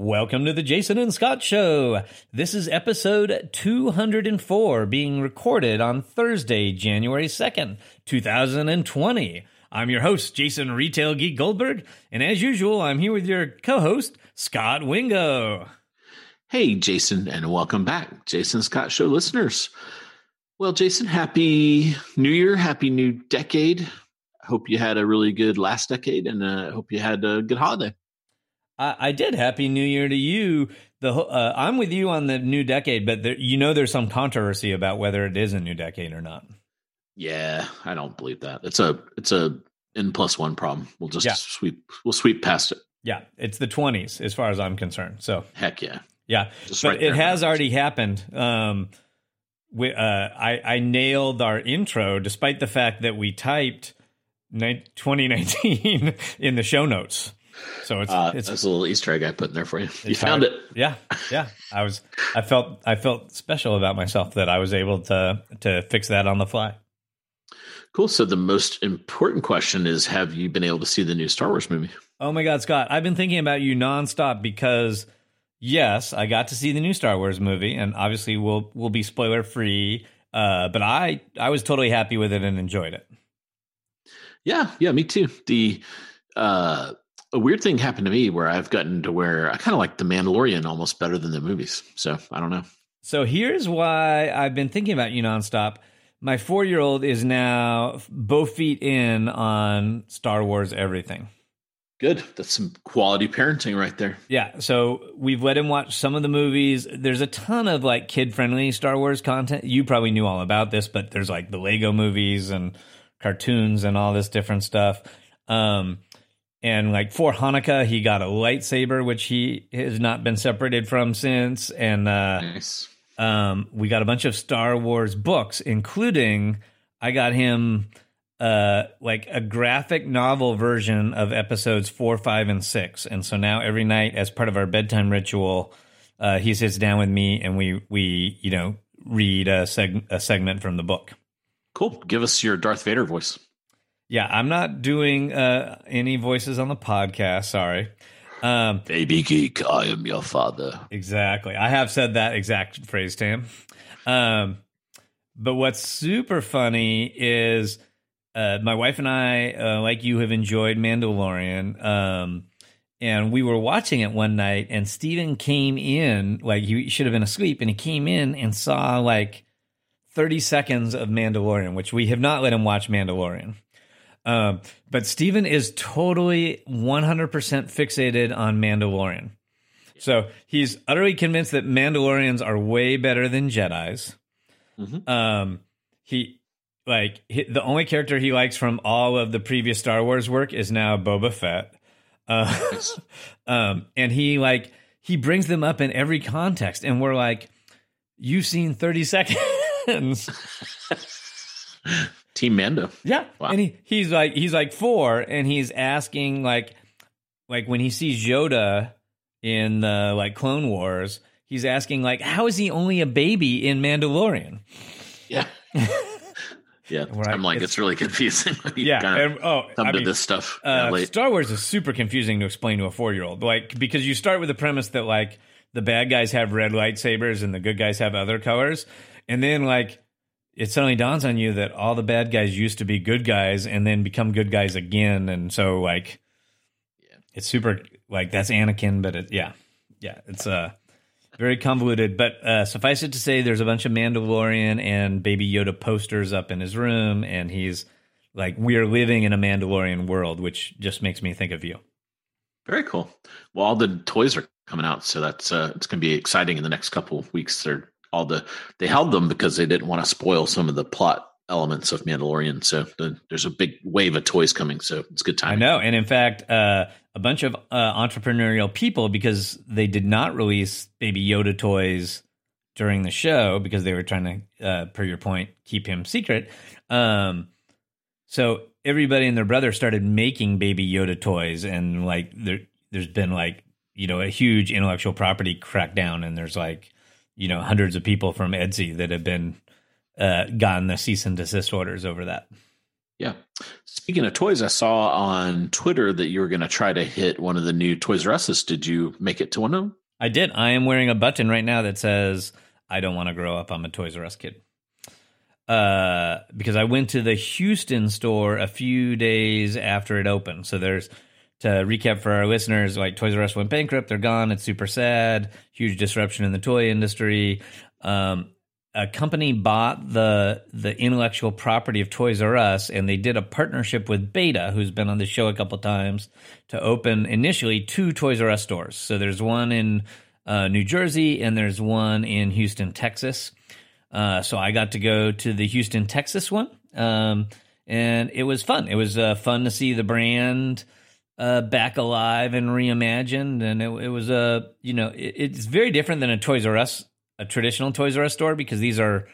Welcome to the Jason and Scot Show. This is episode 204 being recorded on Thursday, January 2nd, 2020. I'm your host, Jason Retail Geek Goldberg, and as usual, I'm here with your co host, Scot Wingo. Hey, Jason, and welcome back, Jason Scot Show listeners. Well, Jason, happy new year, happy new decade. Hope you had a really good last decade, and I uh, hope you had a good holiday. I, I did. Happy New Year to you. The uh, I'm with you on the new decade, but there, you know there's some controversy about whether it is a new decade or not. Yeah, I don't believe that. It's a it's a n plus one problem. We'll just yeah. sweep we'll sweep past it. Yeah, it's the 20s as far as I'm concerned. So heck yeah, yeah. Just but right it has already happened. Um, we, uh, I I nailed our intro despite the fact that we typed 2019 in the show notes. So it's, uh, it's that's a little Easter egg I put in there for you. You found it. Yeah, yeah. I was. I felt. I felt special about myself that I was able to to fix that on the fly. Cool. So the most important question is: Have you been able to see the new Star Wars movie? Oh my God, Scot! I've been thinking about you nonstop because yes, I got to see the new Star Wars movie, and obviously we'll we'll be spoiler free. Uh, but I I was totally happy with it and enjoyed it. Yeah, yeah, me too. The uh a weird thing happened to me where I've gotten to where I kind of like The Mandalorian almost better than the movies. So I don't know. So here's why I've been thinking about you nonstop. My four year old is now both feet in on Star Wars everything. Good. That's some quality parenting right there. Yeah. So we've let him watch some of the movies. There's a ton of like kid friendly Star Wars content. You probably knew all about this, but there's like the Lego movies and cartoons and all this different stuff. Um, and like for Hanukkah, he got a lightsaber, which he has not been separated from since. And uh, nice. um, we got a bunch of Star Wars books, including I got him uh, like a graphic novel version of episodes four, five, and six. And so now every night, as part of our bedtime ritual, uh, he sits down with me and we we you know read a, seg- a segment from the book. Cool. Give us your Darth Vader voice. Yeah, I'm not doing uh, any voices on the podcast. Sorry. Um, Baby geek, I am your father. Exactly. I have said that exact phrase to him. Um, but what's super funny is uh, my wife and I, uh, like you, have enjoyed Mandalorian. Um, and we were watching it one night, and Steven came in, like he should have been asleep, and he came in and saw like 30 seconds of Mandalorian, which we have not let him watch Mandalorian. Um, but Steven is totally 100% fixated on Mandalorian. So he's utterly convinced that Mandalorians are way better than Jedi's. Mm-hmm. Um, he like he, the only character he likes from all of the previous Star Wars work is now Boba Fett. Uh, um, and he like he brings them up in every context, and we're like, "You've seen thirty seconds." Team Mando. Yeah. Wow. And he, he's like he's like four and he's asking like like when he sees Yoda in the like Clone Wars, he's asking like how is he only a baby in Mandalorian? Yeah. Yeah, right. I'm like, it's, it's really confusing. yeah, and, oh, come I to mean, this stuff. Uh, Star Wars is super confusing to explain to a four year old, like because you start with the premise that like the bad guys have red lightsabers and the good guys have other colors, and then like it suddenly dawns on you that all the bad guys used to be good guys and then become good guys again. And so like yeah. it's super like that's anakin but it yeah. Yeah it's uh very convoluted. But uh suffice it to say there's a bunch of mandalorian and baby yoda posters up in his room and he's like we're living in a mandalorian world which just makes me think of you. Very cool. Well all the toys are coming out so that's uh it's gonna be exciting in the next couple of weeks they're all the they held them because they didn't want to spoil some of the plot elements of Mandalorian. So the, there's a big wave of toys coming. So it's good time. I know, and in fact, uh, a bunch of uh, entrepreneurial people because they did not release Baby Yoda toys during the show because they were trying to, uh, per your point, keep him secret. Um, so everybody and their brother started making baby Yoda toys, and like there, there's been like you know a huge intellectual property crackdown, and there's like you know hundreds of people from Etsy that have been uh, gotten the cease and desist orders over that. Yeah. Speaking of toys, I saw on Twitter that you were going to try to hit one of the new Toys R Us's. Did you make it to one of them? I did. I am wearing a button right now that says, I don't want to grow up. I'm a Toys R Us kid. Uh, because I went to the Houston store a few days after it opened. So there's, to recap for our listeners, like Toys R Us went bankrupt. They're gone. It's super sad. Huge disruption in the toy industry. Um, a company bought the the intellectual property of Toys R Us, and they did a partnership with b8ta, who's been on the show a couple times, to open initially two Toys R Us stores. So there's one in uh, New Jersey, and there's one in Houston, Texas. Uh, so I got to go to the Houston, Texas one, um, and it was fun. It was uh, fun to see the brand. Uh, back alive and reimagined, and it, it was a you know it, it's very different than a Toys R Us a traditional Toys R Us store because these are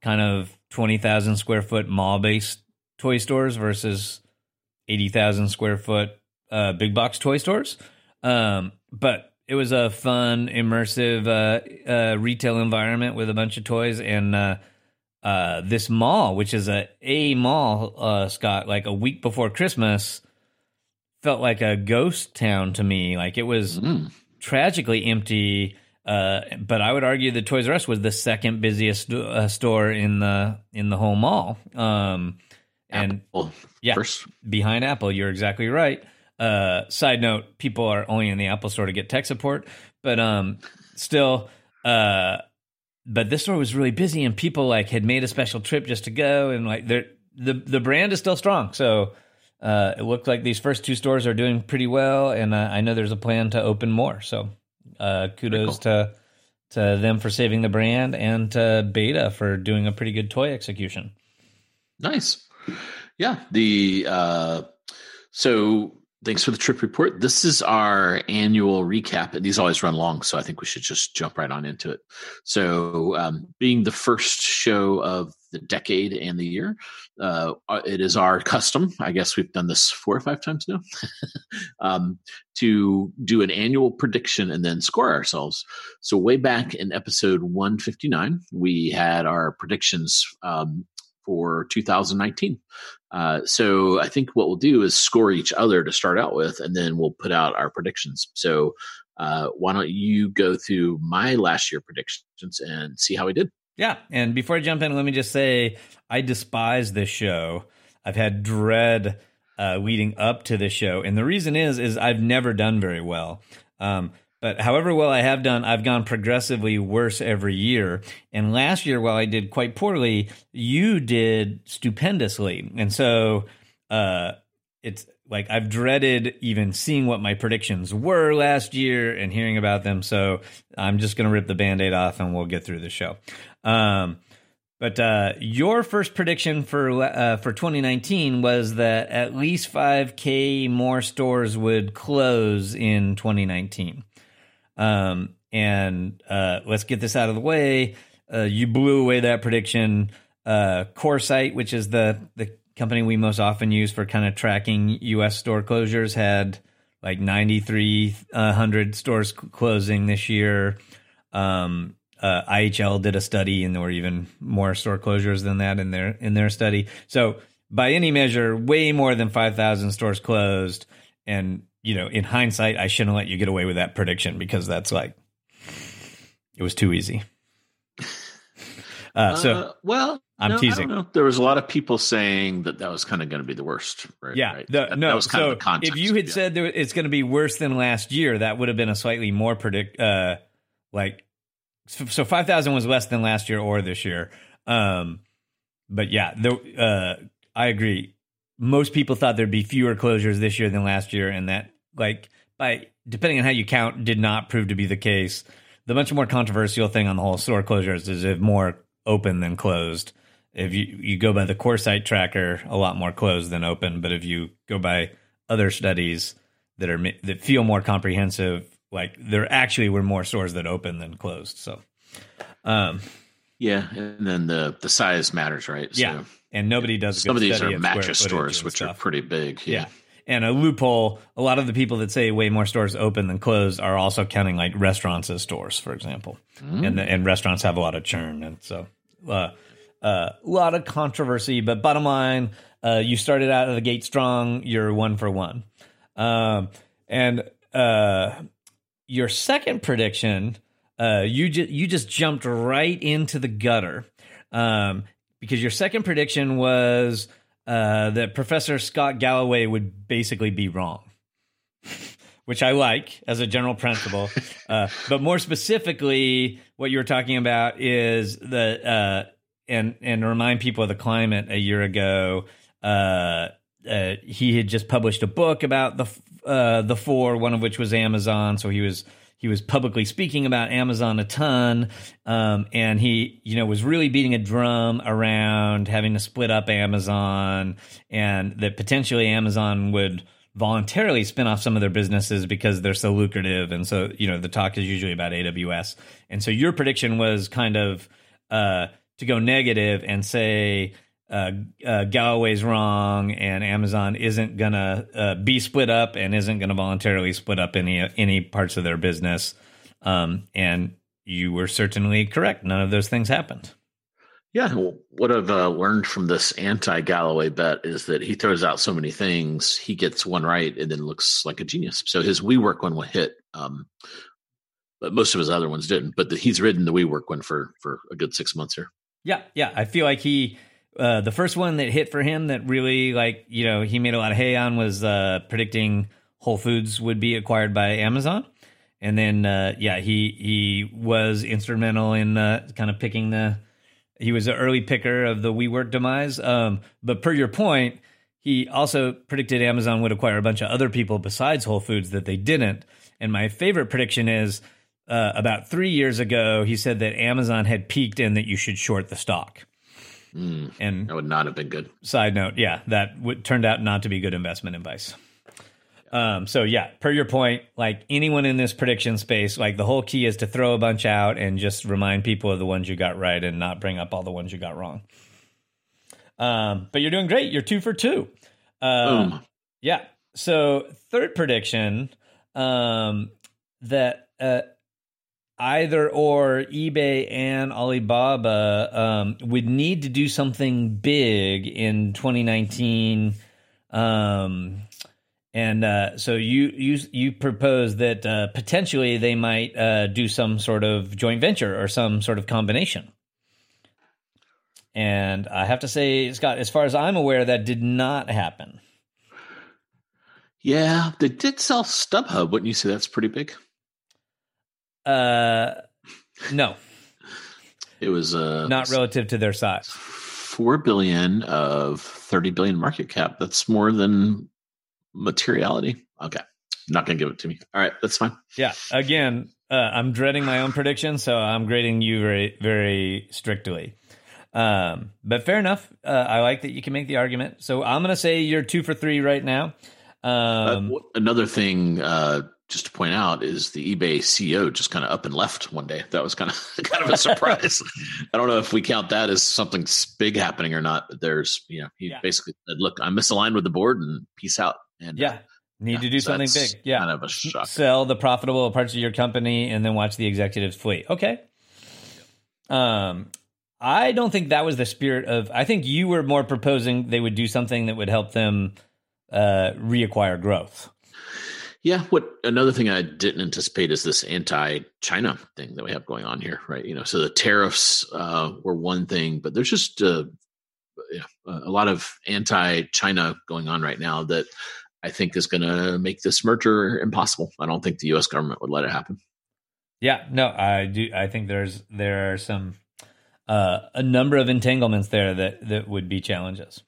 kind of 20,000 square foot mall based toy stores versus 80,000 square foot uh, big box toy stores. Um, but it was a fun, immersive uh, uh, retail environment with a bunch of toys. And uh, uh, this mall, which is a A mall, Scot, like a week before Christmas, felt like a ghost town to me. Like it was mm. tragically empty uh, but I would argue that Toys R Us was the second busiest uh, store in the in the whole mall. Um, and Apple yeah, first. behind Apple, you're exactly right. Uh, side note: people are only in the Apple store to get tech support, but um, still, uh, but this store was really busy, and people like had made a special trip just to go, and like the the brand is still strong. So uh, it looked like these first two stores are doing pretty well, and uh, I know there's a plan to open more. So uh, kudos cool. to to them for saving the brand and to b8ta for doing a pretty good toy execution. Nice. Yeah. The uh, so thanks for the trip report. This is our annual recap. and These always run long, so I think we should just jump right on into it. So, um, being the first show of the decade and the year, uh, it is our custom. I guess we've done this four or five times now um, to do an annual prediction and then score ourselves. So, way back in episode 159, we had our predictions um, for 2019. Uh, so I think what we'll do is score each other to start out with, and then we'll put out our predictions. So uh, why don't you go through my last year predictions and see how we did? Yeah. And before I jump in, let me just say I despise this show. I've had dread uh, leading up to this show, and the reason is is I've never done very well. Um, but however well I have done, I've gone progressively worse every year. And last year, while I did quite poorly, you did stupendously. And so uh, it's like I've dreaded even seeing what my predictions were last year and hearing about them. So I'm just going to rip the band aid off and we'll get through the show. Um, but uh, your first prediction for uh, for 2019 was that at least 5k more stores would close in 2019. Um, and uh, let's get this out of the way. Uh, you blew away that prediction. Uh, Coresight, which is the the company we most often use for kind of tracking U.S. store closures, had like 9,300 stores closing this year. Um, uh, IHL did a study, and there were even more store closures than that in their in their study. So, by any measure, way more than 5,000 stores closed, and you know, in hindsight, I shouldn't let you get away with that prediction because that's like it was too easy. Uh, so, uh, well, I'm no, teasing. There was a lot of people saying that that was kind of going to be the worst. Right? Yeah, right? The, that, no. That was kind so of the context. if you had yeah. said that it's going to be worse than last year, that would have been a slightly more predict. Uh, like, so, so five thousand was less than last year or this year. Um, but yeah, the, uh, I agree. Most people thought there'd be fewer closures this year than last year, and that like by depending on how you count, did not prove to be the case. The much more controversial thing on the whole store closures is if more open than closed. If you, you go by the Coresight tracker, a lot more closed than open. But if you go by other studies that are that feel more comprehensive, like there actually were more stores that opened than closed. So, um, yeah, and then the the size matters, right? Yeah. and nobody does. Some of these are mattress stores, which stuff. are pretty big. Yeah. yeah. And a loophole, a lot of the people that say way more stores open than closed are also counting like restaurants as stores, for example. Mm. And the, and restaurants have a lot of churn. And so uh, a lot of controversy. But bottom line, uh, you started out of the gate strong. You're one for one. Um, and uh, your second prediction, uh, you, ju- you just jumped right into the gutter. Um, because your second prediction was – uh, that Professor Scott Galloway would basically be wrong, which I like as a general principle. uh, but more specifically, what you were talking about is the uh, and and remind people of the climate a year ago. Uh, uh, he had just published a book about the uh, the four, one of which was Amazon. So he was he was publicly speaking about Amazon a ton, um, and he, you know, was really beating a drum around having to split up Amazon, and that potentially Amazon would voluntarily spin off some of their businesses because they're so lucrative. And so, you know, the talk is usually about AWS. And so your prediction was kind of uh, to go negative and say uh, uh, Galloway's wrong and Amazon isn't gonna uh, be split up and isn't gonna voluntarily split up any any parts of their business. Um, and you were certainly correct. None of those things happened. Yeah, what I've uh, learned from this anti-Galloway bet is that he throws out so many things, he gets one right and then looks like a genius. So his WeWork one will hit, um, but most of his other ones didn't. But the, he's ridden the WeWork one for for a good six months here. Yeah, yeah, I feel like he uh, the first one that hit for him that really like you know he made a lot of hay on was uh, predicting Whole Foods would be acquired by Amazon, and then uh, yeah he he was instrumental in uh, kind of picking the he was an early picker of the WeWork demise. Um, but per your point, he also predicted Amazon would acquire a bunch of other people besides Whole Foods that they didn't. And my favorite prediction is uh, about three years ago, he said that Amazon had peaked and that you should short the stock. Mm, and that would not have been good. Side note, yeah, that would, turned out not to be good investment advice. Um, so yeah, per your point, like anyone in this prediction space, like the whole key is to throw a bunch out and just remind people of the ones you got right and not bring up all the ones you got wrong. Um, but you're doing great. You're two for two. Um, Boom. Yeah. So third prediction, um, that uh, either or eBay and Alibaba um, would need to do something big in 2019. Um, and uh, so you you you propose that uh, potentially they might uh, do some sort of joint venture or some sort of combination. And I have to say, Scot, as far as I'm aware, that did not happen. Yeah, they did sell StubHub. Wouldn't you say that's pretty big? Uh, no. It was uh, not relative to their size. Four billion of thirty billion market cap. That's more than materiality. Okay, not gonna give it to me. All right, that's fine. Yeah. Again, uh, I'm dreading my own prediction, so I'm grading you very, very strictly. Um, but fair enough. Uh, I like that you can make the argument. So I'm gonna say you're two for three right now. Um, uh, another thing uh, just to point out is the eBay CEO just kind of up and left one day. That was kind of kind of a surprise. I don't know if we count that as something big happening or not. But there's you know he yeah. basically said, "Look, I'm misaligned with the board and peace out." And yeah. Uh, Need yeah, to do so something big. Yeah. Kind of a shock. Sell the profitable parts of your company and then watch the executives flee. Okay. Um, I don't think that was the spirit of. I think you were more proposing they would do something that would help them uh, reacquire growth. Yeah, what another thing I didn't anticipate is this anti-China thing that we have going on here, right? You know, so the tariffs uh, were one thing, but there's just uh, a lot of anti-China going on right now that I think is going to make this merger impossible. I don't think the U.S. government would let it happen. Yeah, no, I do. I think there's there are some uh, a number of entanglements there that that would be challenges.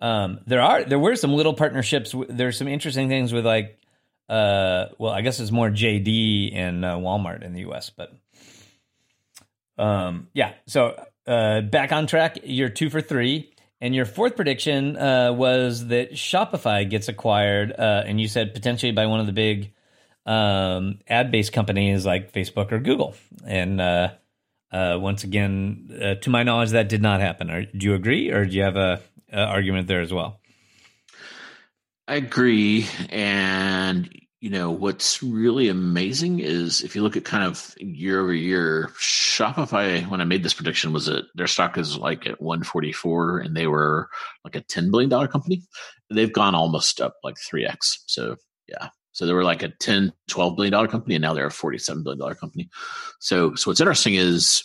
Um, there are there were some little partnerships. There's some interesting things with like uh, well, I guess it's more JD and uh, Walmart in the U.S. But um, yeah, so uh, back on track. You're two for three, and your fourth prediction uh, was that Shopify gets acquired, uh, and you said potentially by one of the big um, ad-based companies like Facebook or Google, and uh, uh, once again, uh, to my knowledge, that did not happen. Do you agree, or do you have a, a argument there as well? I agree, and you know what's really amazing is if you look at kind of year over year shopify when i made this prediction was that their stock is like at 144 and they were like a 10 billion dollar company. They've gone almost up like 3x so yeah. So they were like a 10 12 billion dollar company and now they're a 47 billion dollar company. So so what's interesting is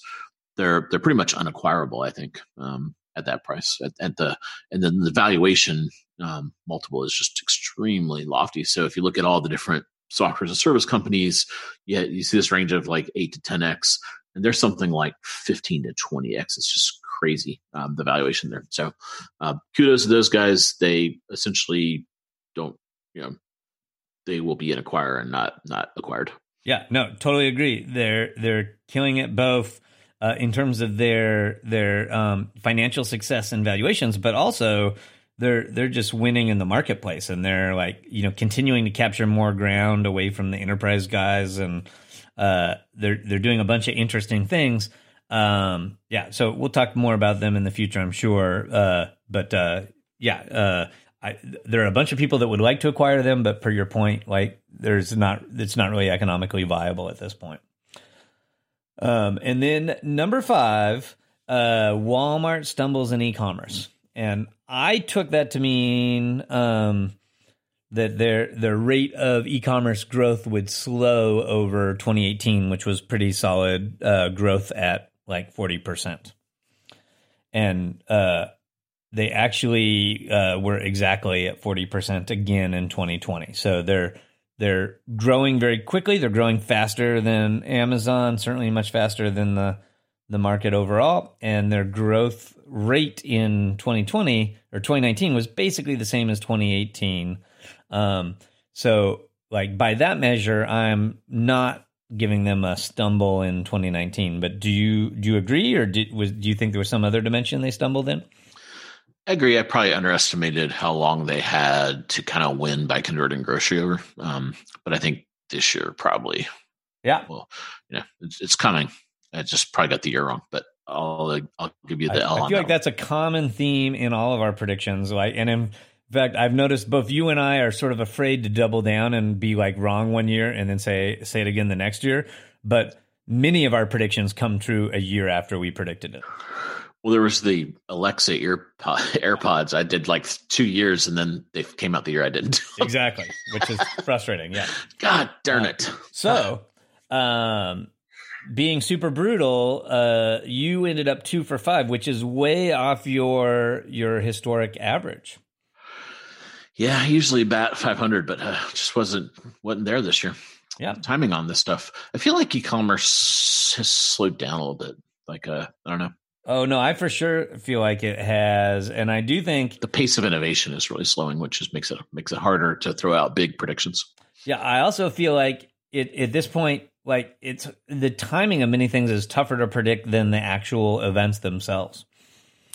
they're they're pretty much unacquirable i think. Um, at that price at, at, the and then the valuation um, multiple is just extremely lofty. So if you look at all the different software as a service companies, yeah, you see this range of like eight to ten x, and there's something like fifteen to twenty x. It's just crazy um, the valuation there. So uh, kudos to those guys. They essentially don't, you know, they will be an acquirer and not not acquired. Yeah, no, totally agree. They're they're killing it both. Uh, in terms of their their um, financial success and valuations, but also they're they're just winning in the marketplace and they're like you know continuing to capture more ground away from the enterprise guys and uh, they're they're doing a bunch of interesting things. Um, yeah, so we'll talk more about them in the future, I'm sure. Uh, but uh, yeah, uh, I, there are a bunch of people that would like to acquire them, but per your point, like there's not it's not really economically viable at this point. Um, and then number five, uh, Walmart stumbles in e-commerce. And I took that to mean um, that their their rate of e-commerce growth would slow over 2018, which was pretty solid uh, growth at like 40 percent, and uh, they actually uh, were exactly at 40 percent again in 2020. So they're they're growing very quickly. They're growing faster than Amazon, certainly much faster than the the market overall, and their growth rate in 2020 or 2019 was basically the same as 2018. Um, so, like by that measure, I'm not giving them a stumble in 2019. But do you do you agree, or did, was do you think there was some other dimension they stumbled in? I agree. I probably underestimated how long they had to kind of win by converting grocery over. Um, but I think this year probably, yeah. Well, you know, it's, it's coming. I just probably got the year wrong, but I'll I'll give you the I, L. I feel like that's a common theme in all of our predictions. Like, and in fact, I've noticed both you and I are sort of afraid to double down and be like wrong one year and then say say it again the next year. But many of our predictions come true a year after we predicted it. Well, there was the Alexa earpod, AirPods. I did like two years, and then they came out the year I didn't. exactly, which is frustrating. Yeah. God darn it. Uh, so, um, being super brutal, uh, you ended up two for five, which is way off your your historic average. Yeah, usually bat 500, but uh, just wasn't wasn't there this year. Yeah, timing on this stuff. I feel like e-commerce has slowed down a little bit. Like, uh, I don't know. Oh no, I for sure feel like it has, and I do think the pace of innovation is really slowing, which just makes it makes it harder to throw out big predictions. Yeah, I also feel like it at this point like it's the timing of many things is tougher to predict than the actual events themselves.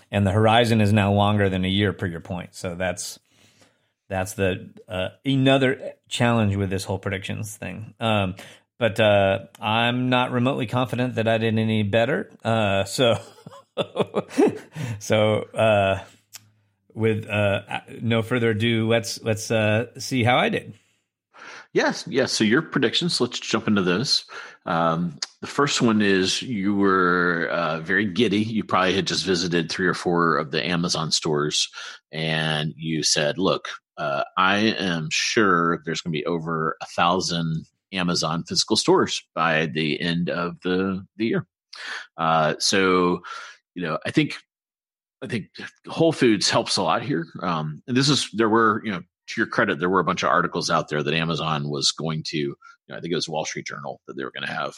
And the horizon is now longer than a year per your point. So that's that's the uh, another challenge with this whole predictions thing. Um, but uh, i'm not remotely confident that i did any better. Uh, so so uh, with uh, no further ado let's let's uh, see how i did Yes, yes. So your predictions. Let's jump into those. Um, the first one is you were uh, very giddy. You probably had just visited three or four of the Amazon stores, and you said, "Look, uh, I am sure there's going to be over a thousand Amazon physical stores by the end of the the year." Uh, so, you know, I think I think Whole Foods helps a lot here. Um, and this is there were you know to your credit, there were a bunch of articles out there that Amazon was going to, you know, I think it was Wall Street Journal that they were going to have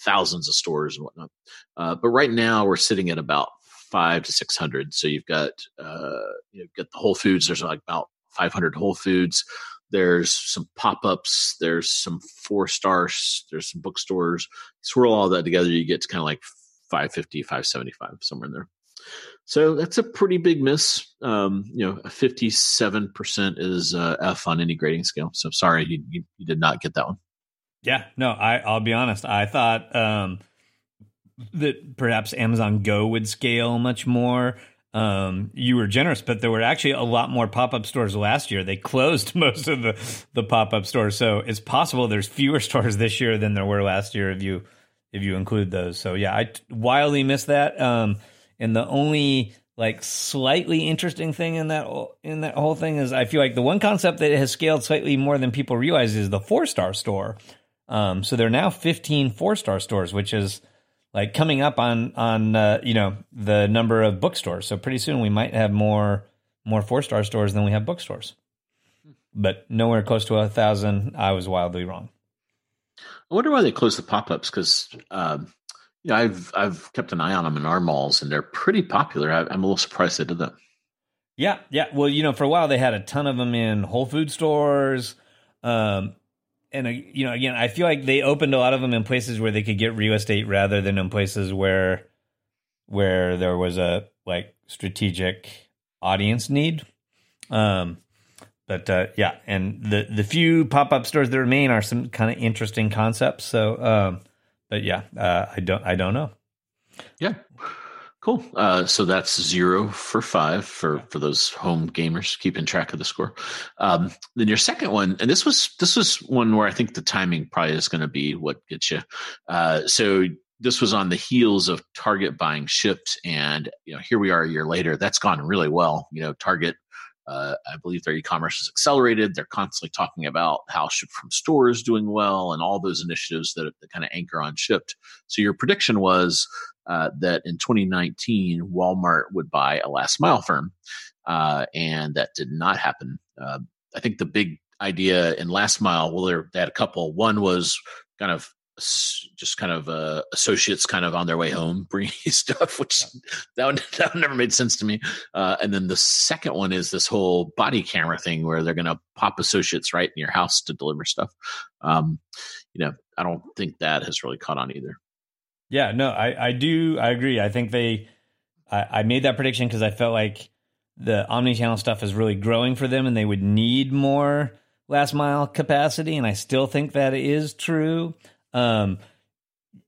thousands of stores and whatnot. Uh, but right now we're sitting at about five to 600. So you've got, uh, you've got the Whole Foods. There's like about 500 Whole Foods. There's some pop ups. There's some four stars. There's some bookstores. Swirl all that together, you get to kind of like 550, 575, somewhere in there. So that's a pretty big miss. Um, you know, a 57% is uh, F on any grading scale. So sorry, you, you, you, did not get that one. Yeah, no, I, I'll be honest. I thought um, that perhaps Amazon Go would scale much more. Um, you were generous, but there were actually a lot more pop up stores last year. They closed most of the the pop up stores, so it's possible there's fewer stores this year than there were last year if you if you include those. So yeah, I wildly missed that. Um, and the only like slightly interesting thing in that in that whole thing is I feel like the one concept that has scaled slightly more than people realize is the four star store. Um, so there are now 15 four star stores, which is like coming up on on uh, you know the number of bookstores. So pretty soon we might have more more four star stores than we have bookstores, but nowhere close to a thousand. I was wildly wrong. I wonder why they closed the pop ups because um, yeah, I've I've kept an eye on them in our malls, and they're pretty popular. I, am a little surprised they did that. Yeah, yeah. Well, you know, for a while they had a ton of them in Whole Food stores, um, and uh, you know, again, I feel like they opened a lot of them in places where they could get real estate rather than in places where where there was a like strategic audience need. Um, but uh, yeah, and the the few pop up stores that remain are some kind of interesting concepts. So um, but yeah, uh, I don't I don't know. Yeah. Cool. Uh, so that's zero for five for for those home gamers keeping track of the score. Um, then your second one, and this was this was one where I think the timing probably is going to be what gets you. Uh, so this was on the heels of Target buying Shipt, and you know here we are a year later. That's gone really well. You know, Target uh, I believe their e-commerce is accelerated. They're constantly talking about how ship from store is doing well and all those initiatives that, that kind of anchor on Shipt. So your prediction was uh, that in 2019 Walmart would buy a last mile firm, uh, and that did not happen. Uh, I think the big idea in last mile, well, they had a couple. One was kind of just kind of uh, associates kind of on their way home bringing stuff, which yeah. that, that never made sense to me. Uh, and then the second one is this whole body camera thing where they're going to pop associates right in your house to deliver stuff. Um, you know, I don't think that has really caught on either. Yeah, no, I, I do. I agree. I think they, I, I made that prediction because I felt like the omni-channel stuff is really growing for them and they would need more last mile capacity. And I still think that is true. Um,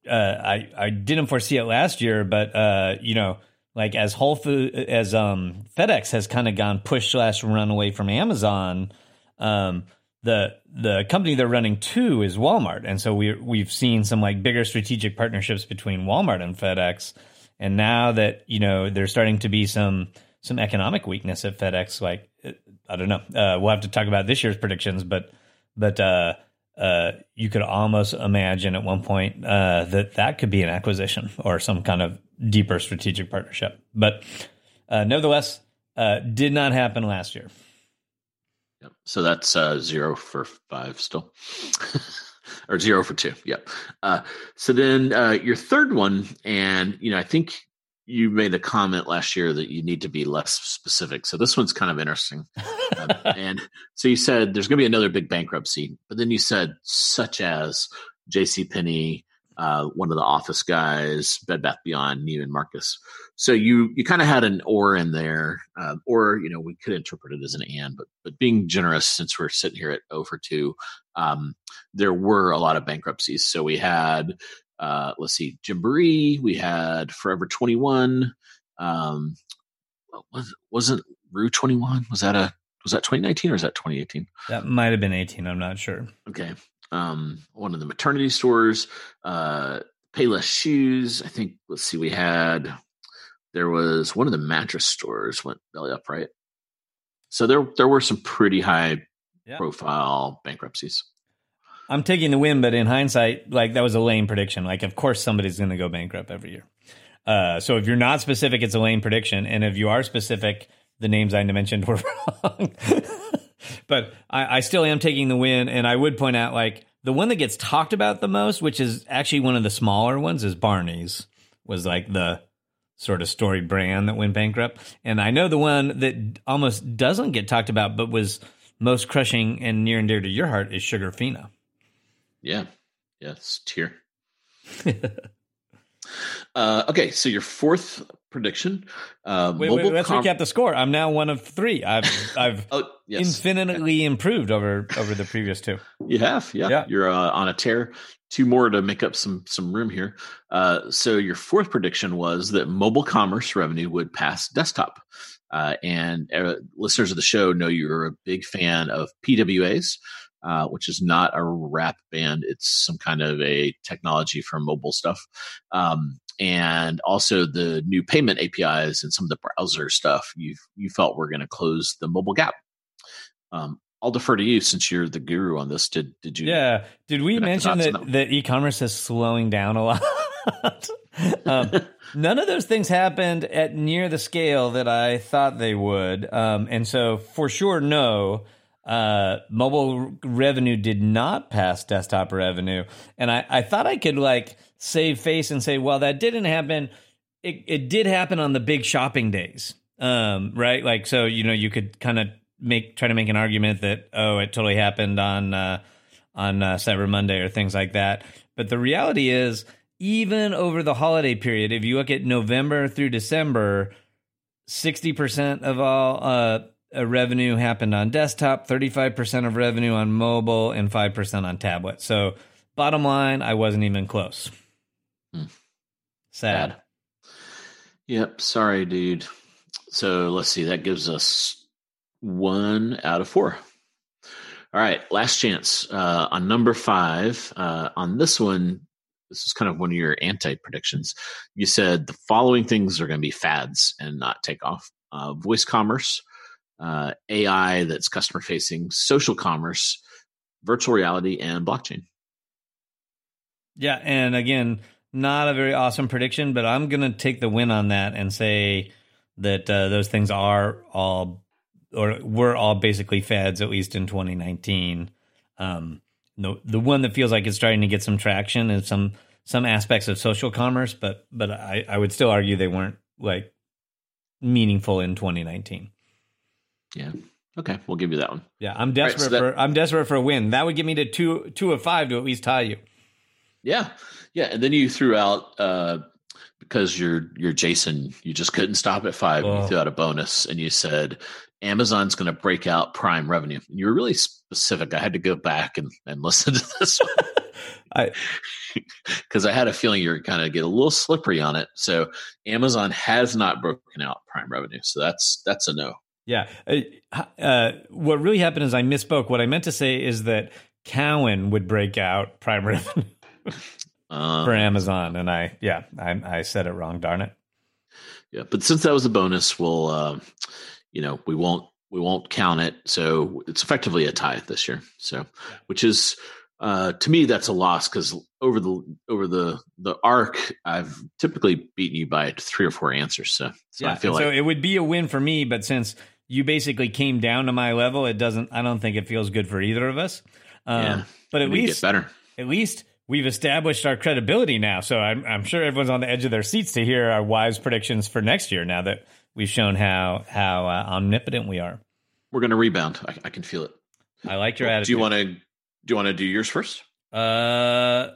uh, I I didn't foresee it last year, but uh, you know, like as Whole Food as um FedEx has kind of gone push slash run away from Amazon. Um, the the company they're running to is Walmart, and so we we've seen some like bigger strategic partnerships between Walmart and FedEx. And now that you know there's starting to be some some economic weakness at FedEx, like I don't know, uh, we'll have to talk about this year's predictions, but but uh, uh, you could almost imagine at one point uh, that that could be an acquisition or some kind of deeper strategic partnership. But uh, nevertheless, uh, did not happen last year. Yep. So that's uh, zero for five still. or zero for two. Yep. so then your third one, and you know, I think you made a comment last year that you need to be less specific. So this one's kind of interesting. um, and so you said there's going to be another big bankruptcy, but then you said such as J.C. Penney, uh, one of the office guys, Bed Bath Beyond, Neiman Marcus. So you you kind of had an or in there, uh, or you know we could interpret it as an and, but but being generous since we're sitting here at over two, um, there were a lot of bankruptcies. So we had uh, let's see, Gymboree. We had Forever 21. Um, was wasn't Rue 21? Was that a was that 2019 or is that 2018? That might have been 18. I'm not sure. Okay. Um, one of the maternity stores, uh, Payless shoes. I think. Let's see. We had there was one of the mattress stores went belly up, right? So there there were some pretty high yeah. profile bankruptcies. I'm taking the win, but in hindsight, like that was a lame prediction. Like, of course, somebody's going to go bankrupt every year. Uh, so if you're not specific, it's a lame prediction, and if you are specific, the names I mentioned were wrong. but I, I still am taking the win, and I would point out like the one that gets talked about the most, which is actually one of the smaller ones, is Barney's. Was like the sort of story brand that went bankrupt, and I know the one that almost doesn't get talked about, but was most crushing and near and dear to your heart is Sugarfina. Yeah. Yes. Tear. Uh, okay, so your fourth prediction. Uh, wait, wait, let's com- recap the score. I'm now one of three. I've I've oh, yes. infinitely improved over over the previous two. You have, yeah. yeah. You're uh, on a tear. Two more to make up some some room here. Uh, so your fourth prediction was that mobile commerce revenue would pass desktop. Uh, and uh, listeners of the show know you're a big fan of PWAs, uh, which is not a rap band. It's some kind of a technology for mobile stuff. Um, and also the new payment APIs and some of the browser stuff you you felt were going to close the mobile gap. Um, I'll defer to you since you're the guru on this. Did did you? Yeah. Did we mention that, that, that e-commerce is slowing down a lot? um, none of those things happened at near the scale that I thought they would, um, and so for sure, no uh, mobile revenue did not pass desktop revenue. And I, I thought I could like save face and say, well, that didn't happen. It, it did happen on the big shopping days. Um, right. Like, so, you know, you could kind of make, try to make an argument that, oh, it totally happened on, uh, on uh, Cyber Monday or things like that. But the reality is, even over the holiday period, if you look at November through December, 60% of all uh, uh, revenue happened on desktop, 35% of revenue on mobile, and 5% on tablet. So, bottom line, I wasn't even close. Hmm. Sad. Bad. Yep. Sorry, dude. So, let's see. That gives us one out of four. All right. Last chance. Uh, on number five, uh, on this one, this is kind of one of your anti predictions. You said the following things are going to be fads and not take off uh, voice commerce, uh, AI that's customer facing, social commerce, virtual reality, and blockchain. Yeah, and again, not a very awesome prediction, but I'm going to take the win on that and say that uh, those things are all or were all basically fads, at least in 2019. Um, the the one that feels like it's starting to get some traction is some some aspects of social commerce, but but I, I would still argue they weren't like meaningful in 2019. Yeah. Okay, we'll give you that one. Yeah, I'm desperate right, so that, for I'm desperate for a win. That would get me to two two of five to at least tie you. Yeah, yeah, and then you threw out uh, because you're you're Jason. You just couldn't stop at five. Oh. You threw out a bonus, and you said Amazon's going to break out Prime revenue. And You were really specific. I had to go back and, and listen to this one. I because I had a feeling you're kind of get a little slippery on it. So Amazon has not broken out Prime revenue, so that's that's a no. Yeah. Uh, uh, what really happened is I misspoke. What I meant to say is that Cowen would break out Prime um, for Amazon, and I yeah I, I said it wrong. Darn it. Yeah, but since that was a bonus, we'll uh, you know we won't we won't count it. So it's effectively a tie this year. So which is uh, to me that's a loss because over the over the the arc I've typically beaten you by three or four answers. So, so yeah, I feel like so it would be a win for me, but since you basically came down to my level. It doesn't. I don't think it feels good for either of us. Um, yeah, but at least better. At least we've established our credibility now. So I'm, I'm sure everyone's on the edge of their seats to hear our wise predictions for next year. Now that we've shown how how uh, omnipotent we are, we're going to rebound. I, I, can feel it. I like your attitude. Do you want to do you want to do yours first? Uh,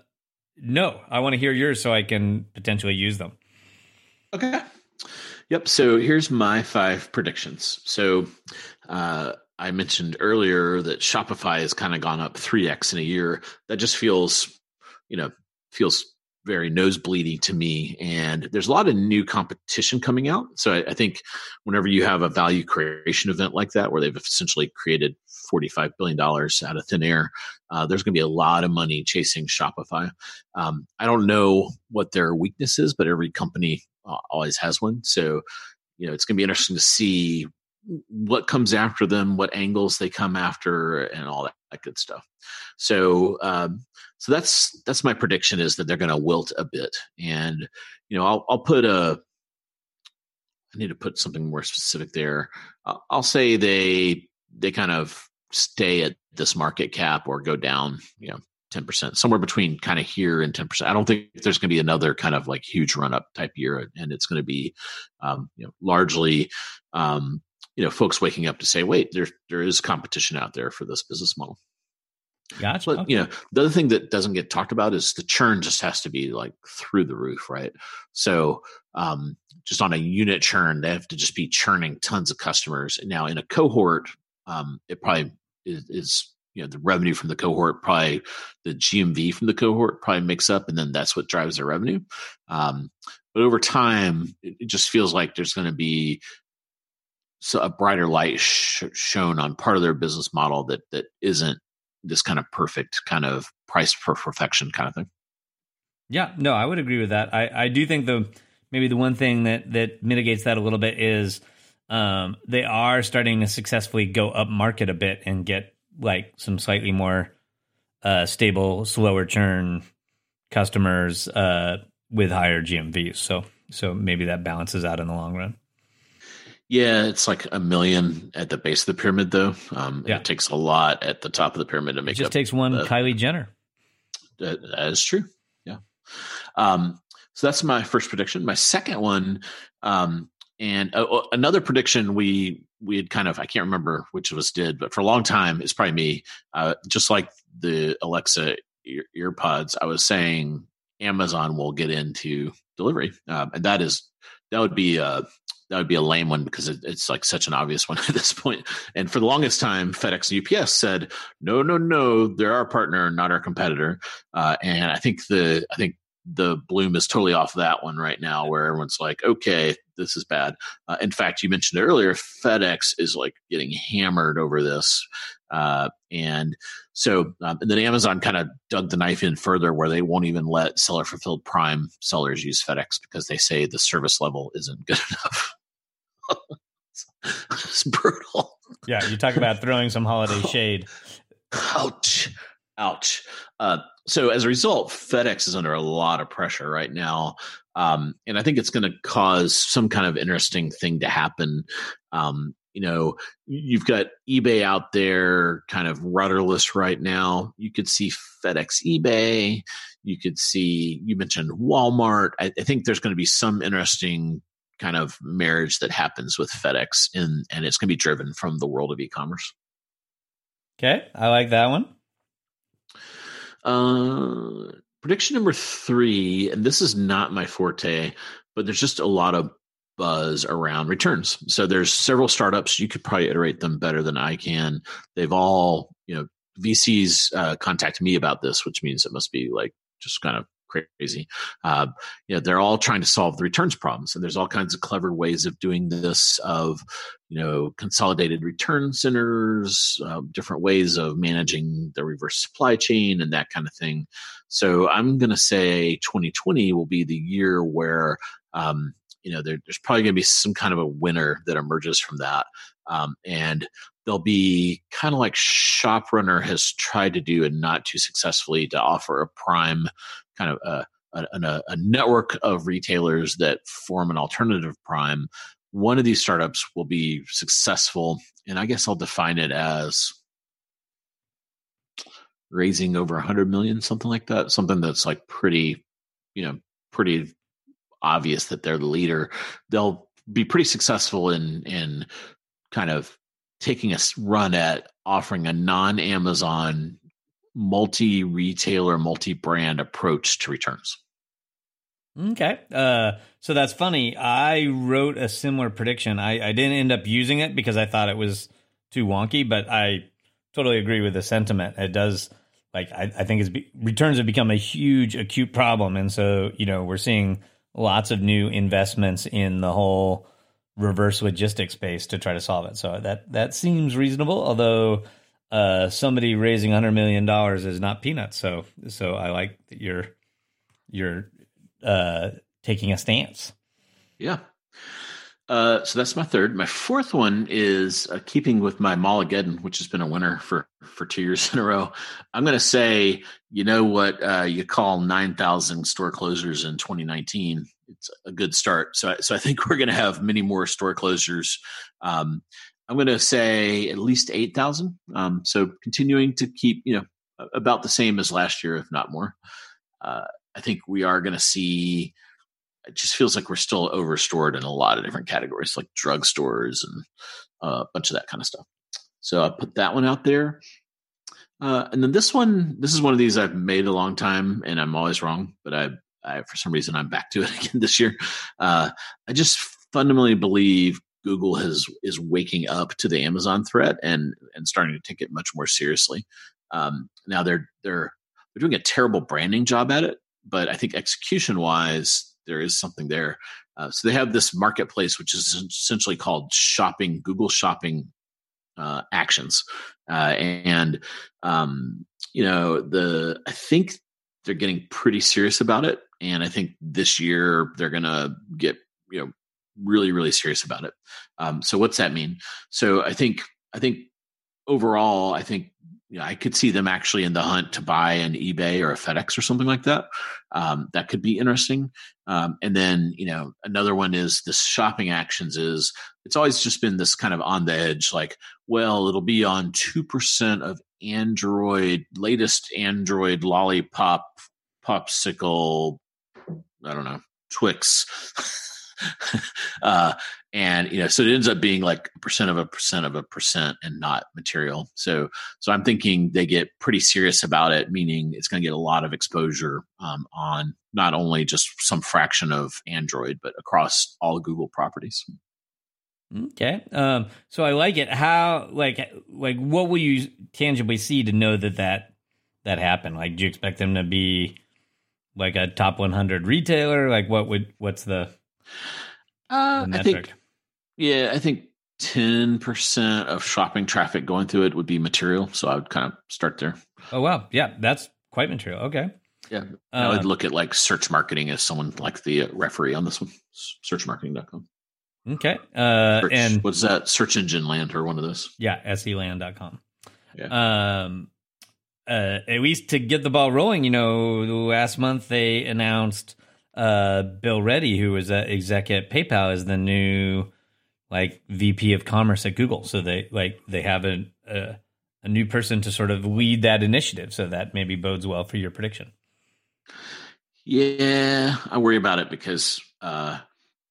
no. I want to hear yours so I can potentially use them. Okay. Yep. So here's my five predictions. So uh, I mentioned earlier that Shopify has kind of gone up 3x in a year. That just feels, you know, feels very nosebleeding to me. And there's a lot of new competition coming out. So I, I, think whenever you have a value creation event like that, where they've essentially created $45 billion out of thin air, uh, there's going to be a lot of money chasing Shopify. Um, I don't know what their weakness is, but every company uh, always has one. So, you know, it's going to be interesting to see what comes after them, what angles they come after, and all that, that good stuff. So, um, so that's that's my prediction is that they're going to wilt a bit, and you know, I'll I'll put a. I need to put something more specific there. I'll, I'll say they they kind of stay at this market cap or go down, you know, 10%, somewhere between kind of here and 10%. I don't think there's going to be another kind of like huge run up type year. And it's going to be, um, you know, largely, um, you know, folks waking up to say, wait, there, there is competition out there for this business model. Gotcha. But you know, the other thing that doesn't get talked about is the churn just has to be like through the roof, right? So um, just on a unit churn, they have to just be churning tons of customers. And Now in a cohort, um, it probably is, is you know the revenue from the cohort probably the gmv from the cohort probably makes up and then that's what drives their revenue um, but over time it just feels like there's going to be so a brighter light sh- shown on part of their business model that that isn't this kind of perfect kind of price for perfection kind of thing yeah no i would agree with that i i do think the maybe the one thing that that mitigates that a little bit is um, they are starting to successfully go up market a bit and get like some slightly more uh, stable, slower churn customers uh, with higher GMVs. So so maybe that balances out in the long run. Yeah, it's like a million at the base of the pyramid, though. Um, yeah. It takes a lot at the top of the pyramid to make. It just takes one the, Kylie Jenner. That, that is true. Yeah. Um, so that's my first prediction. My second one, um, and uh, another prediction we we had kind of I can't remember which of us did, but for a long time it's probably me. Uh, just like the Alexa ear, earpods, I was saying Amazon will get into delivery, um, and that is that would be a that would be a lame one because it, it's like such an obvious one at this point. And for the longest time, FedEx and UPS said, "No, no, no, they're our partner, not our competitor." Uh, and I think the I think the bloom is totally off that one right now where everyone's like okay this is bad. Uh, in fact you mentioned earlier fedex is like getting hammered over this. Uh, and so um, and then amazon kind of dug the knife in further where they won't even let seller fulfilled prime sellers use fedex because they say the service level isn't good enough. It's brutal. Yeah you talk about throwing some holiday shade. Ouch. Ouch. Uh, so as a result, FedEx is under a lot of pressure right now. Um, and I think it's going to cause some kind of interesting thing to happen. Um, you know, you've got eBay out there kind of rudderless right now. You could see FedEx eBay. You could see, you mentioned Walmart. I, I think there's going to be some interesting kind of marriage that happens with FedEx, and, and it's going to be driven from the world of e commerce. Okay. I like that one. Uh, prediction number three, and this is not my forte, but there's just a lot of buzz around returns. So there's several startups. You could probably iterate them better than I can. They've all, you know, VCs uh, contact me about this, which means it must be like just kind of crazy. Uh, you know, they're all trying to solve the returns problems, and there's all kinds of clever ways of doing this. Of you know, consolidated return centers, uh, different ways of managing the reverse supply chain, and that kind of thing. So I'm going to say 2020 will be the year where. Um, you know, there, there's probably going to be some kind of a winner that emerges from that. Um, and they'll be kind of like ShopRunner has tried to do and not too successfully to offer a prime kind of uh, a, a, a network of retailers that form an alternative prime. One of these startups will be successful, and I guess I'll define it as raising over 100 million something like that something that's like pretty you know pretty obvious that they're the leader they'll be pretty successful in in kind of taking a run at offering a non Amazon multi retailer, multi brand approach to returns. Okay. Uh, so that's funny. I wrote a similar prediction. I, I didn't end up using it because I thought it was too wonky, but I totally agree with the sentiment. It does, like, I, I think it's be, returns have become a huge acute problem. And so, you know, we're seeing lots of new investments in the whole reverse logistics space to try to solve it. So that, that seems reasonable, although uh, somebody raising hundred million dollars is not peanuts. So so I like that you're you're uh, taking a stance. Yeah. Uh, so that's my third. My fourth one is uh, keeping with my Mallgeddon, which has been a winner for for two years in a row. I'm going to say, you know what uh, you call nine thousand store closures in 2019. It's a good start. So, so I think we're going to have many more store closures. Um, I'm going to say at least 8,000. Um, so continuing to keep, you know, about the same as last year, if not more. Uh, I think we are going to see, it just feels like we're still overstored in a lot of different categories, like drugstores and uh, a bunch of that kind of stuff. So I put that one out there. Uh, and then this one, this is one of these I've made a long time, and I'm always wrong. But I, I for some reason, I'm back to it again this year. Uh, I just fundamentally believe Google has is waking up to the Amazon threat and and starting to take it much more seriously. Um, now they're they're they're doing a terrible branding job at it, but I think execution wise, there is something there. Uh, so they have this marketplace, which is essentially called Shopping Google Shopping uh, Actions, uh, and um, you know the I think they're getting pretty serious about it, and I think this year they're going to get you know really really serious about it. Um, so what's that mean? So I think I think overall, I think I could see them actually in the hunt to buy an eBay or a FedEx or something like that. Um, that could be interesting. Um, and then, you know, another one is the shopping actions is it's always just been this kind of on the edge, like, well, it'll be on 2% of Android, latest Android lollipop, popsicle, I don't know, Twix. uh, and you know so it ends up being like a percent of a percent of a percent and not material. So so i'm thinking they get pretty serious about it meaning it's going to get a lot of exposure um, on not only just some fraction of android but across all google properties. Okay um, so i like it. How like like what will you tangibly see to know that that that happened? Like do you expect them to be like a top 100 retailer? Like what would what's the uh, I think, yeah, I think 10% of shopping traffic going through it would be material. So I would kind of start there. Oh, wow. Yeah, that's quite material. Okay. Yeah. I would um, look at like search marketing as someone like the referee on this one, searchmarketing.com. Okay. Uh, search, and what's that? Search engine land or one of those? Yeah. seland.com. Yeah. Um, uh, at least to get the ball rolling, you know, last month they announced uh, Bill Ready, who was an exec at PayPal, is the new like VP of Commerce at Google. So they like they have a, a, a new person to sort of lead that initiative. So that maybe bodes well for your prediction. Yeah, I worry about it because uh,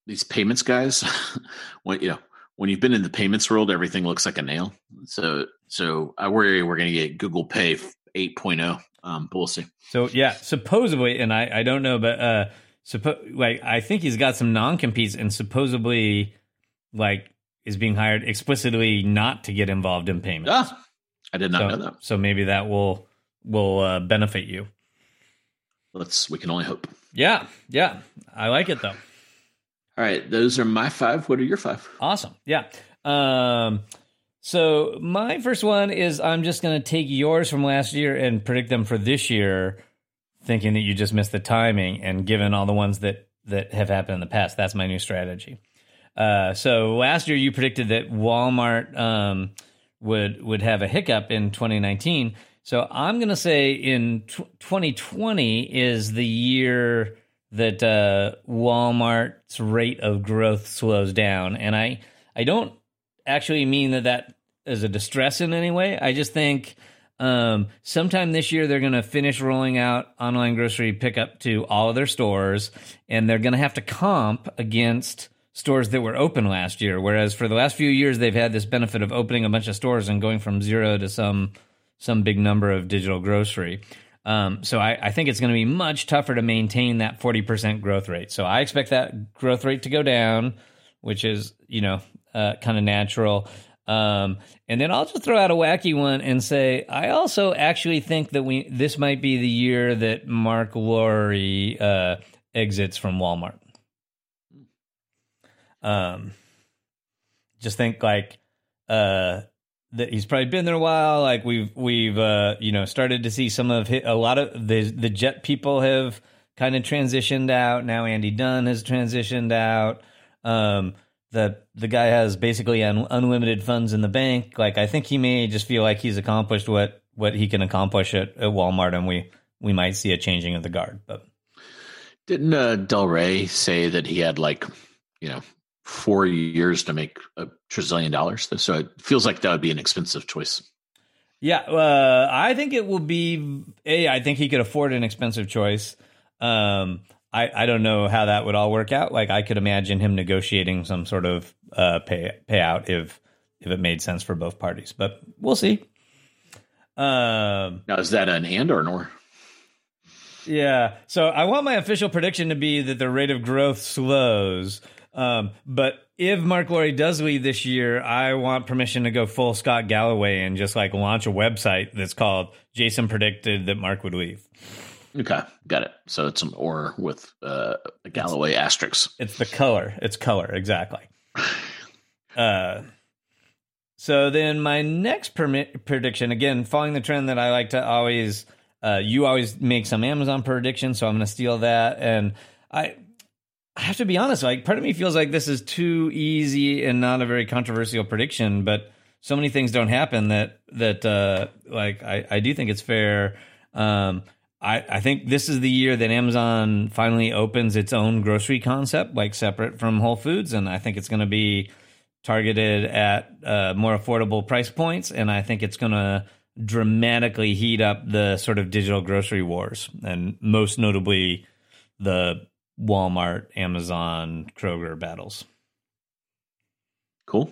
these payments guys, when you know when you've been in the payments world, everything looks like a nail. So so I worry we're going to get Google Pay 8.0. Um, but we'll see. So yeah, supposedly, and I I don't know, but uh, suppo- like I think he's got some non competes and supposedly like is being hired explicitly not to get involved in payments. Ah, I did not so, know that. So maybe that will will uh, benefit you. Let's we can only hope. Yeah, yeah. I like it though. All right, those are my five. What are your five? Awesome. Yeah. Um so my first one is I'm just going to take yours from last year and predict them for this year thinking that you just missed the timing and given all the ones that that have happened in the past. That's my new strategy. Uh, so last year you predicted that walmart um, would would have a hiccup in 2019 so i'm going to say in t- 2020 is the year that uh, walmart's rate of growth slows down. And i i don't actually mean that that is a distress in any way. I just think um, sometime this year, they're going to finish rolling out online grocery pickup to all of their stores, and they're going to have to comp against stores that were open last year. Whereas for the last few years, they've had this benefit of opening a bunch of stores and going from zero to some some big number of digital grocery. Um, so I, I, think it's going to be much tougher to maintain that 40% growth rate. So I expect that growth rate to go down, which is, you know, uh, kind of natural. Um, and then I'll just throw out a wacky one and say I also actually think that we this might be the year that Mark Lore uh, exits from Walmart. Um, just think like uh, that he's probably been there a while. Like we've we've uh, you know started to see some of his, a lot of the the Jet people have kind of transitioned out. Now Andy Dunn has transitioned out. Um, the the guy has basically un, unlimited funds in the bank. Like I think he may just feel like he's accomplished what what he can accomplish at, at Walmart, and we we might see a changing of the guard. But didn't uh, Del Rey say that he had like you know four years to make a trillion dollars? So it feels like that would be an expensive choice. Yeah, uh, I think it will be. A, I think he could afford an expensive choice. Um, I, I don't know how that would all work out. Like I could imagine him negotiating some sort of uh, pay payout if if it made sense for both parties, but we'll see. Um, now, is that an and or an or? Yeah. So I want my official prediction to be that the rate of growth slows. Um, but if Mark Lore does lead this year, I want permission to go full Scott Galloway and just like launch a website that's called Jason predicted that Mark would leave. Okay, got it. So it's an or with uh, a Galloway asterisk. It's the color. It's color exactly. Uh, so then my next permit prediction again, following the trend that I like to always. Uh, you always make some Amazon prediction, so I'm going to steal that. And I, I have to be honest, like part of me feels like this is too easy and not a very controversial prediction, but so many things don't happen that that uh, like I, I do think it's fair. Um, I, I think this is the year that Amazon finally opens its own grocery concept, like separate from Whole Foods, and I think it's going to be targeted at uh, more affordable price points, and I think it's going to dramatically heat up the sort of digital grocery wars, and most notably the Walmart, Amazon, Kroger battles. Cool.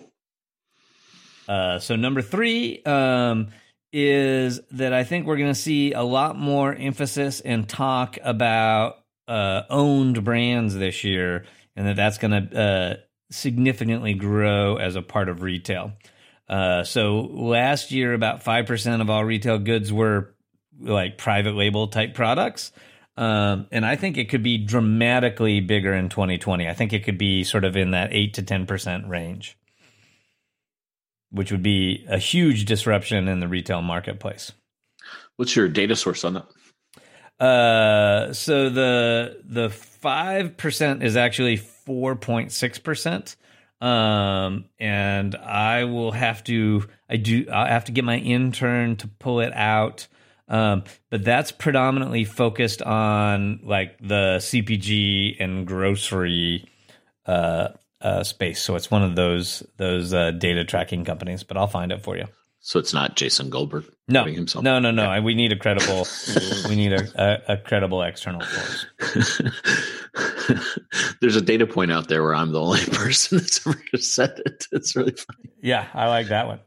Uh, so number three um, is that I think we're going to see a lot more emphasis and talk about uh, owned brands this year, and that that's going to uh, significantly grow as a part of retail. Uh, so last year, about five percent of all retail goods were like private label type products. Um, and I think it could be dramatically bigger in 2020. I think it could be sort of in that eight to 10% range, which would be a huge disruption in the retail marketplace. What's your data source on that? Uh, so the the five percent is actually four point six percent, um, and I will have to I do I have to get my intern to pull it out. Um, but that's predominantly focused on like the CPG and grocery uh, uh, space. So it's one of those those uh, data tracking companies. But I'll find it for you. So it's not Jason Goldberg. No, himself. no, no, no. Yeah. We need a credible. we need a, a, a credible external source. There's a data point out there where I'm the only person that's ever said it. It's really funny. Yeah, I like that one.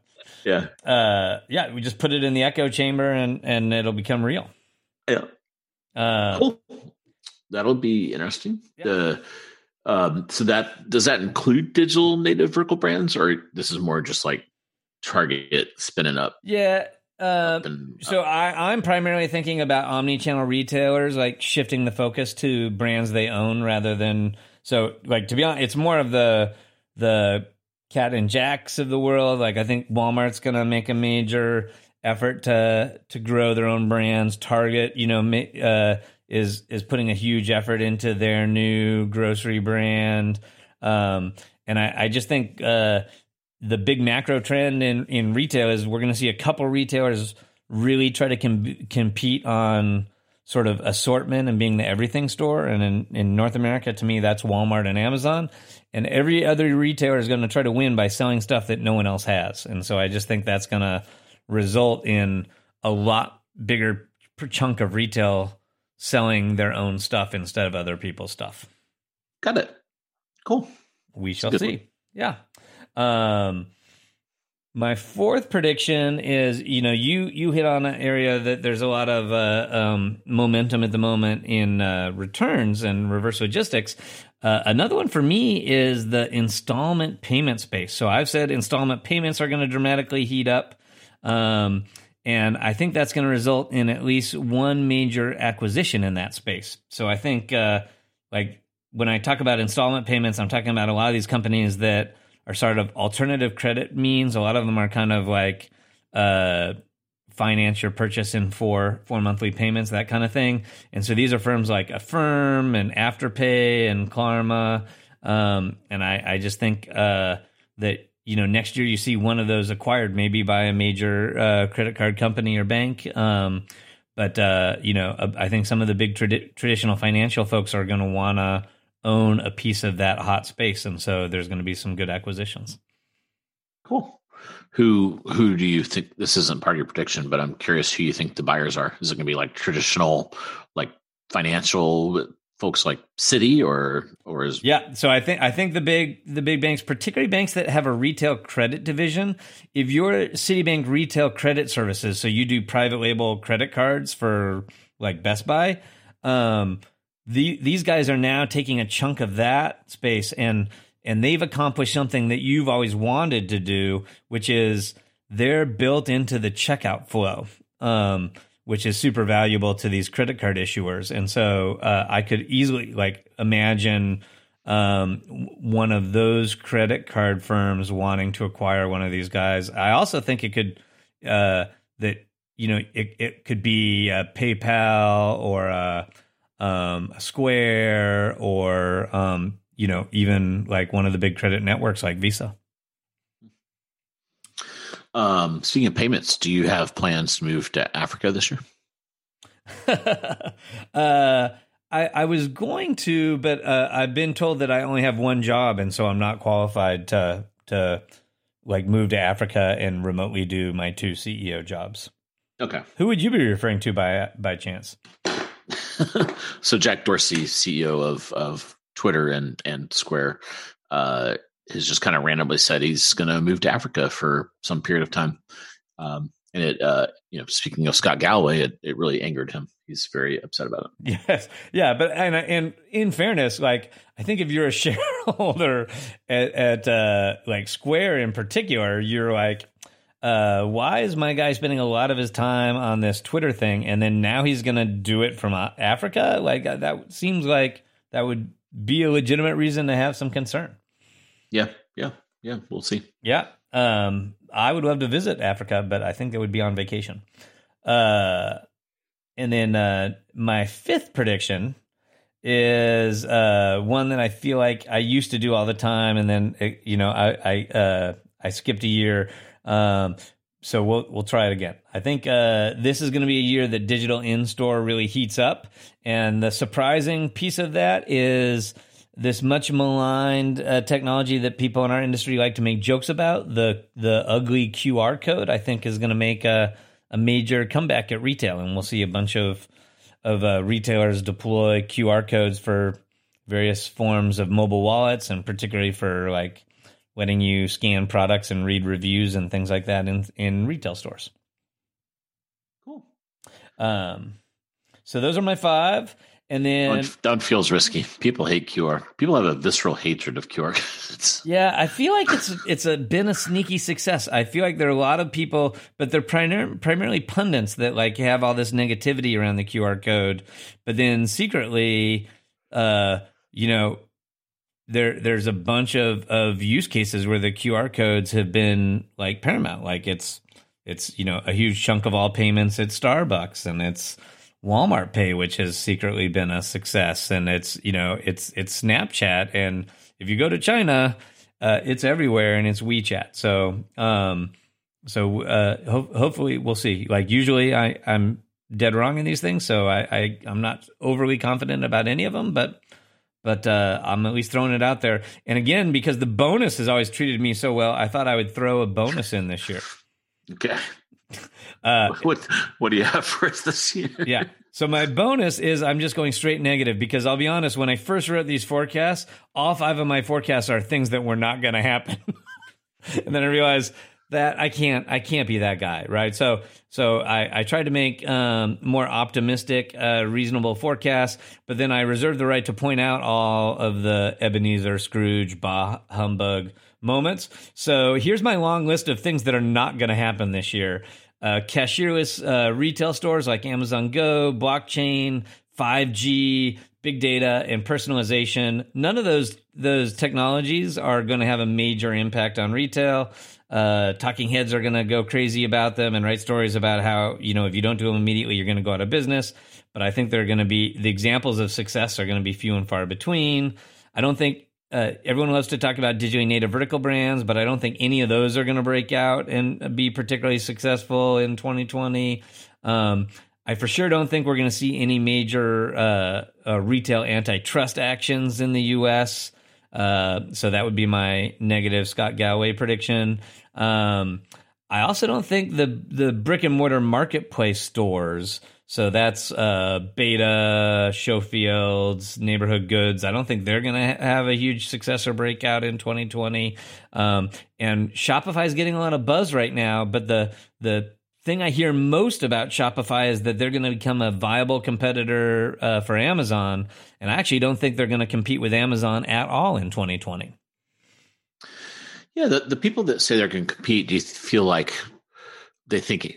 Yeah. Uh, yeah, we just put it in the echo chamber and and it'll become real. Yeah. Uh, cool. That'll be interesting. Yeah. The um, so that does that include digital native vertical brands, or this is more just like Target spinning up? Yeah. Uh, so I, I'm primarily thinking about omni-channel retailers, like shifting the focus to brands they own rather than so. Like to be honest, it's more of the the Cat and Jacks of the world. Like I think Walmart's going to make a major effort to to grow their own brands. Target, you know, uh, is is putting a huge effort into their new grocery brand. Um, and I, I just think uh, the big macro trend in in retail is we're going to see a couple retailers really try to com- compete on sort of assortment and being the everything store. And in, in North America, to me, that's Walmart and Amazon. And every other retailer is going to try to win by selling stuff that no one else has. And so I just think that's going to result in a lot bigger chunk of retail selling their own stuff instead of other people's stuff. Got it. Cool. We shall see. One. Yeah. Um, my fourth prediction is, you know, you you hit on an area that there's a lot of uh, um, momentum at the moment in uh, returns and reverse logistics. Uh, another one for me is the installment payment space. So I've said installment payments are going to dramatically heat up, um, and I think that's going to result in at least one major acquisition in that space. So I think, uh, like when I talk about installment payments, I'm talking about a lot of these companies that are sort of alternative credit means. A lot of them are kind of like uh, finance your purchase in four four monthly payments, that kind of thing. And so these are firms like Affirm and Afterpay and Klarna. Um, and I, I just think uh, that you know next year you see one of those acquired maybe by a major uh, credit card company or bank. Um, but uh, you know, I think some of the big tradi- traditional financial folks are going to want to own a piece of that hot space, and so there's going to be some good acquisitions. Cool. Who who do you think this isn't part of your prediction, but I'm curious who you think the buyers are. Is it going to be like traditional, like financial folks like Citi or or is yeah. So I think I think the big the big banks, particularly banks that have a retail credit division, if you're Citibank Retail Credit Services, so you do private label credit cards for like Best Buy, um, the, these guys are now taking a chunk of that space and and they've accomplished something that you've always wanted to do, which is they're built into the checkout flow. Um, which is super valuable to these credit card issuers. And so uh, I could easily like imagine um, one of those credit card firms wanting to acquire one of these guys. I also think it could uh, that you know it, it could be PayPal or a, um, a Square or um, you know even like one of the big credit networks like Visa. Um, speaking of payments, do you have plans to move to Africa this year? uh, I, I was going to, but uh, I've been told that I only have one job, and so I'm not qualified to to like move to Africa and remotely do my two CEO jobs. Okay. Who would you be referring to by by chance? so Jack Dorsey, CEO of of Twitter and and Square, uh, has just kind of randomly said he's going to move to Africa for some period of time. Um, and it, uh, you know, speaking of Scott Galloway, it, it really angered him. He's very upset about it. Yes, yeah, but and and in fairness, like I think if you're a shareholder at, at uh, like Square in particular, you're like, uh, why is my guy spending a lot of his time on this Twitter thing, and then now he's going to do it from uh, Africa? Like uh, that seems like that would be a legitimate reason to have some concern. Yeah, yeah, yeah. We'll see. Yeah, um, I would love to visit Africa, but I think they would be on vacation. Uh, and then uh, my fifth prediction is uh, one that I feel like I used to do all the time, and then it, you know I I, uh, I skipped a year. Um, so we'll we'll try it again. I think uh, this is going to be a year that digital in store really heats up, and the surprising piece of that is this much maligned uh, technology that people in our industry like to make jokes about the the ugly QR code I think is going to make a a major comeback at retail and we'll see a bunch of of uh, retailers deploy QR codes for various forms of mobile wallets and particularly for like letting you scan products and read reviews and things like that in in retail stores. Cool. Um so those are my five. And then that feels risky. People hate QR. People have a visceral hatred of QR. yeah, I feel like it's it's a, been a sneaky success. I feel like there are a lot of people, but they're primar- primarily pundits that like have all this negativity around the QR code, but then secretly, uh, you know, there there's a bunch of of use cases where the QR codes have been like paramount. Like it's it's you know a huge chunk of all payments at Starbucks, and it's Walmart Pay, which has secretly been a success, and it's you know it's it's Snapchat, and if you go to China, uh, it's everywhere, and it's WeChat. So um, so uh, ho- hopefully we'll see. Like usually, I I'm dead wrong in these things, so I, I I'm not overly confident about any of them, but but uh, I'm at least throwing it out there. And again, because the bonus has always treated me so well, I thought I would throw a bonus in this year. Okay. Uh, what what do you have for us this year? yeah. So my bonus is I'm just going straight negative because I'll be honest, when I first wrote these forecasts, all five of my forecasts are things that were not going to happen. and then I realized that I can't I can't be that guy, right? So so I, I tried to make um, more optimistic, uh, reasonable forecasts, but then I reserved the right to point out all of the Ebenezer Scrooge bah humbug moments. So here's my long list of things that are not going to happen this year. Uh, cashierless uh, retail stores like Amazon Go, blockchain, 5G, big data, and personalization. None of those those technologies are going to have a major impact on retail. Uh, talking heads are going to go crazy about them and write stories about how you know if you don't do them immediately, you're going to go out of business. But I think they're going to be the examples of success are going to be few and far between. I don't think uh, everyone loves to talk about digitally native vertical brands, but I don't think any of those are going to break out and be particularly successful in 2020. Um, I for sure don't think we're going to see any major uh, uh, retail antitrust actions in the U.S. Uh, so that would be my negative Scott Galloway prediction. Um, I also don't think the the brick and mortar marketplace stores So that's uh, b8ta, Showfields, Neighborhood Goods. I don't think they're going to have a huge success or breakout in 2020. Um, and Shopify is getting a lot of buzz right now, but the the thing I hear most about Shopify is that they're going to become a viable competitor uh, for Amazon, and I actually don't think they're going to compete with Amazon at all in 2020. Yeah, the, the people that say they're going to compete, do you feel like they think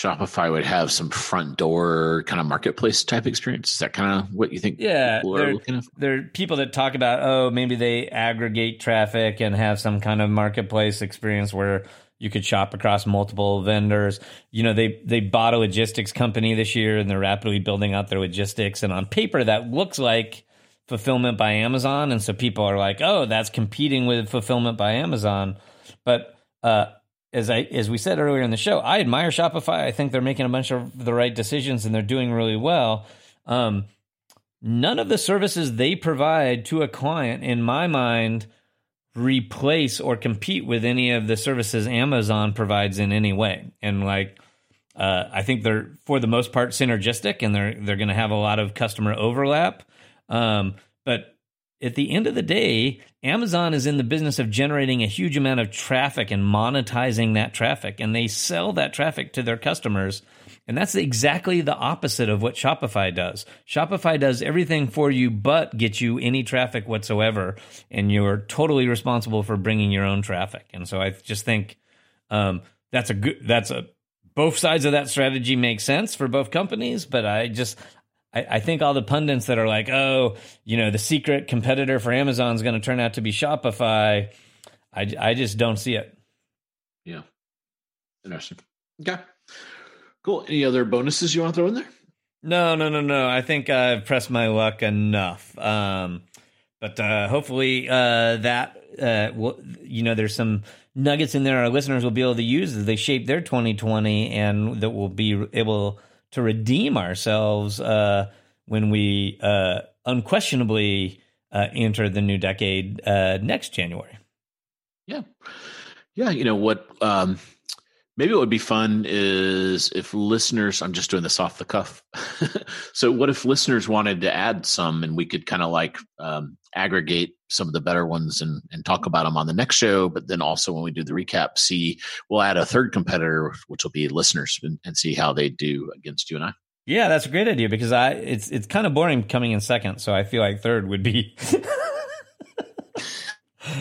Shopify would have some front door kind of marketplace type experience? Is that kind of what you think? Yeah, there, there are people that talk about oh maybe they aggregate traffic and have some kind of marketplace experience where you could shop across multiple vendors. You know, they they bought a logistics company this year and they're rapidly building out their logistics. And on paper, that looks like fulfillment by Amazon, and so people are like, oh, that's competing with fulfillment by Amazon. But uh, as I as we said earlier in the show, I admire Shopify. I think they're making a bunch of the right decisions and they're doing really well. Um, none of the services they provide to a client, in my mind, replace or compete with any of the services Amazon provides in any way. And like, uh, I think they're for the most part synergistic, and they're they're going to have a lot of customer overlap. Um, but at the end of the day, Amazon is in the business of generating a huge amount of traffic and monetizing that traffic, and they sell that traffic to their customers. And that's exactly the opposite of what Shopify does. Shopify does everything for you but get you any traffic whatsoever, and you're totally responsible for bringing your own traffic. And so I just think um, that's a good that's a both sides of that strategy make sense for both companies, but I just I, I, think all the pundits that are like, oh, you know, the secret competitor for Amazon is going to turn out to be Shopify. I, I just don't see it. Yeah. Interesting. Okay. Cool. Any other bonuses you want to throw in there? No, no, no, no. I think I've pressed my luck enough. Um, but uh, hopefully uh, that uh, will, you know, there's some nuggets in there our listeners will be able to use as they shape their 2020, and that will be able to redeem ourselves uh, when we uh, unquestionably uh, enter the new decade uh, next January. Yeah, yeah. You know what? Um, maybe what would be fun is if listeners. I'm just doing this off the cuff. so, what if listeners wanted to add some, and we could kind of like um, aggregate some of the better ones and, and talk about them on the next show. But then also when we do the recap, see we'll add a third competitor, which will be listeners, and, and see how they do against you and I. Yeah, that's a great idea because I it's it's kind of boring coming in second, so I feel like third would be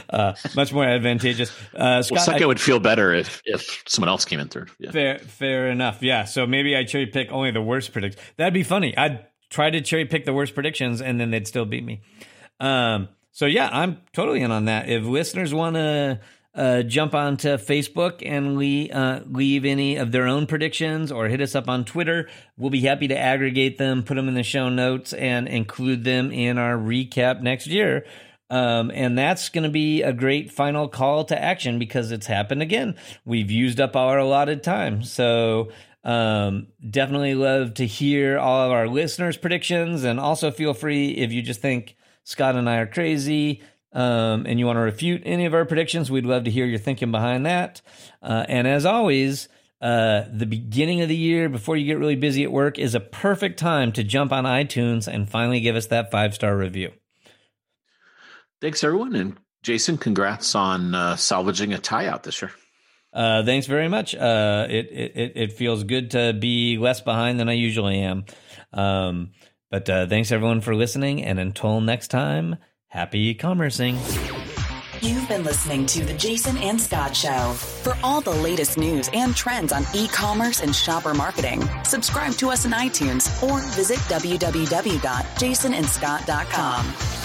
uh, much more advantageous. Uh, Scot, well, would feel better if if someone else came in third. Yeah. Fair, fair enough. Yeah, so maybe I cherry pick only the worst predictions. That'd be funny. I'd try to cherry pick the worst predictions, and then they'd still beat me. Um, so yeah, I'm totally in on that. If listeners want to uh, jump onto Facebook and leave, uh, leave any of their own predictions or hit us up on Twitter, we'll be happy to aggregate them, put them in the show notes, and include them in our recap next year. Um, and that's going to be a great final call to action because it's happened again. We've used up our allotted time. So um, definitely love to hear all of our listeners' predictions. And also feel free if you just think Scot and I are crazy, um, and you want to refute any of our predictions, we'd love to hear your thinking behind that. Uh, and as always, uh, the beginning of the year, before you get really busy at work, is a perfect time to jump on iTunes and finally give us that five star review. Thanks, everyone. And Jason, congrats on uh, salvaging a tie out this year. Uh, thanks very much. Uh, it, it it feels good to be less behind than I usually am. Um, but uh, thanks everyone for listening, and until next time, happy commercing. You've been listening to the Jason and Scot Show. For all the latest news and trends on e-commerce and shopper marketing, subscribe to us on iTunes or visit www.jasonandscot.com.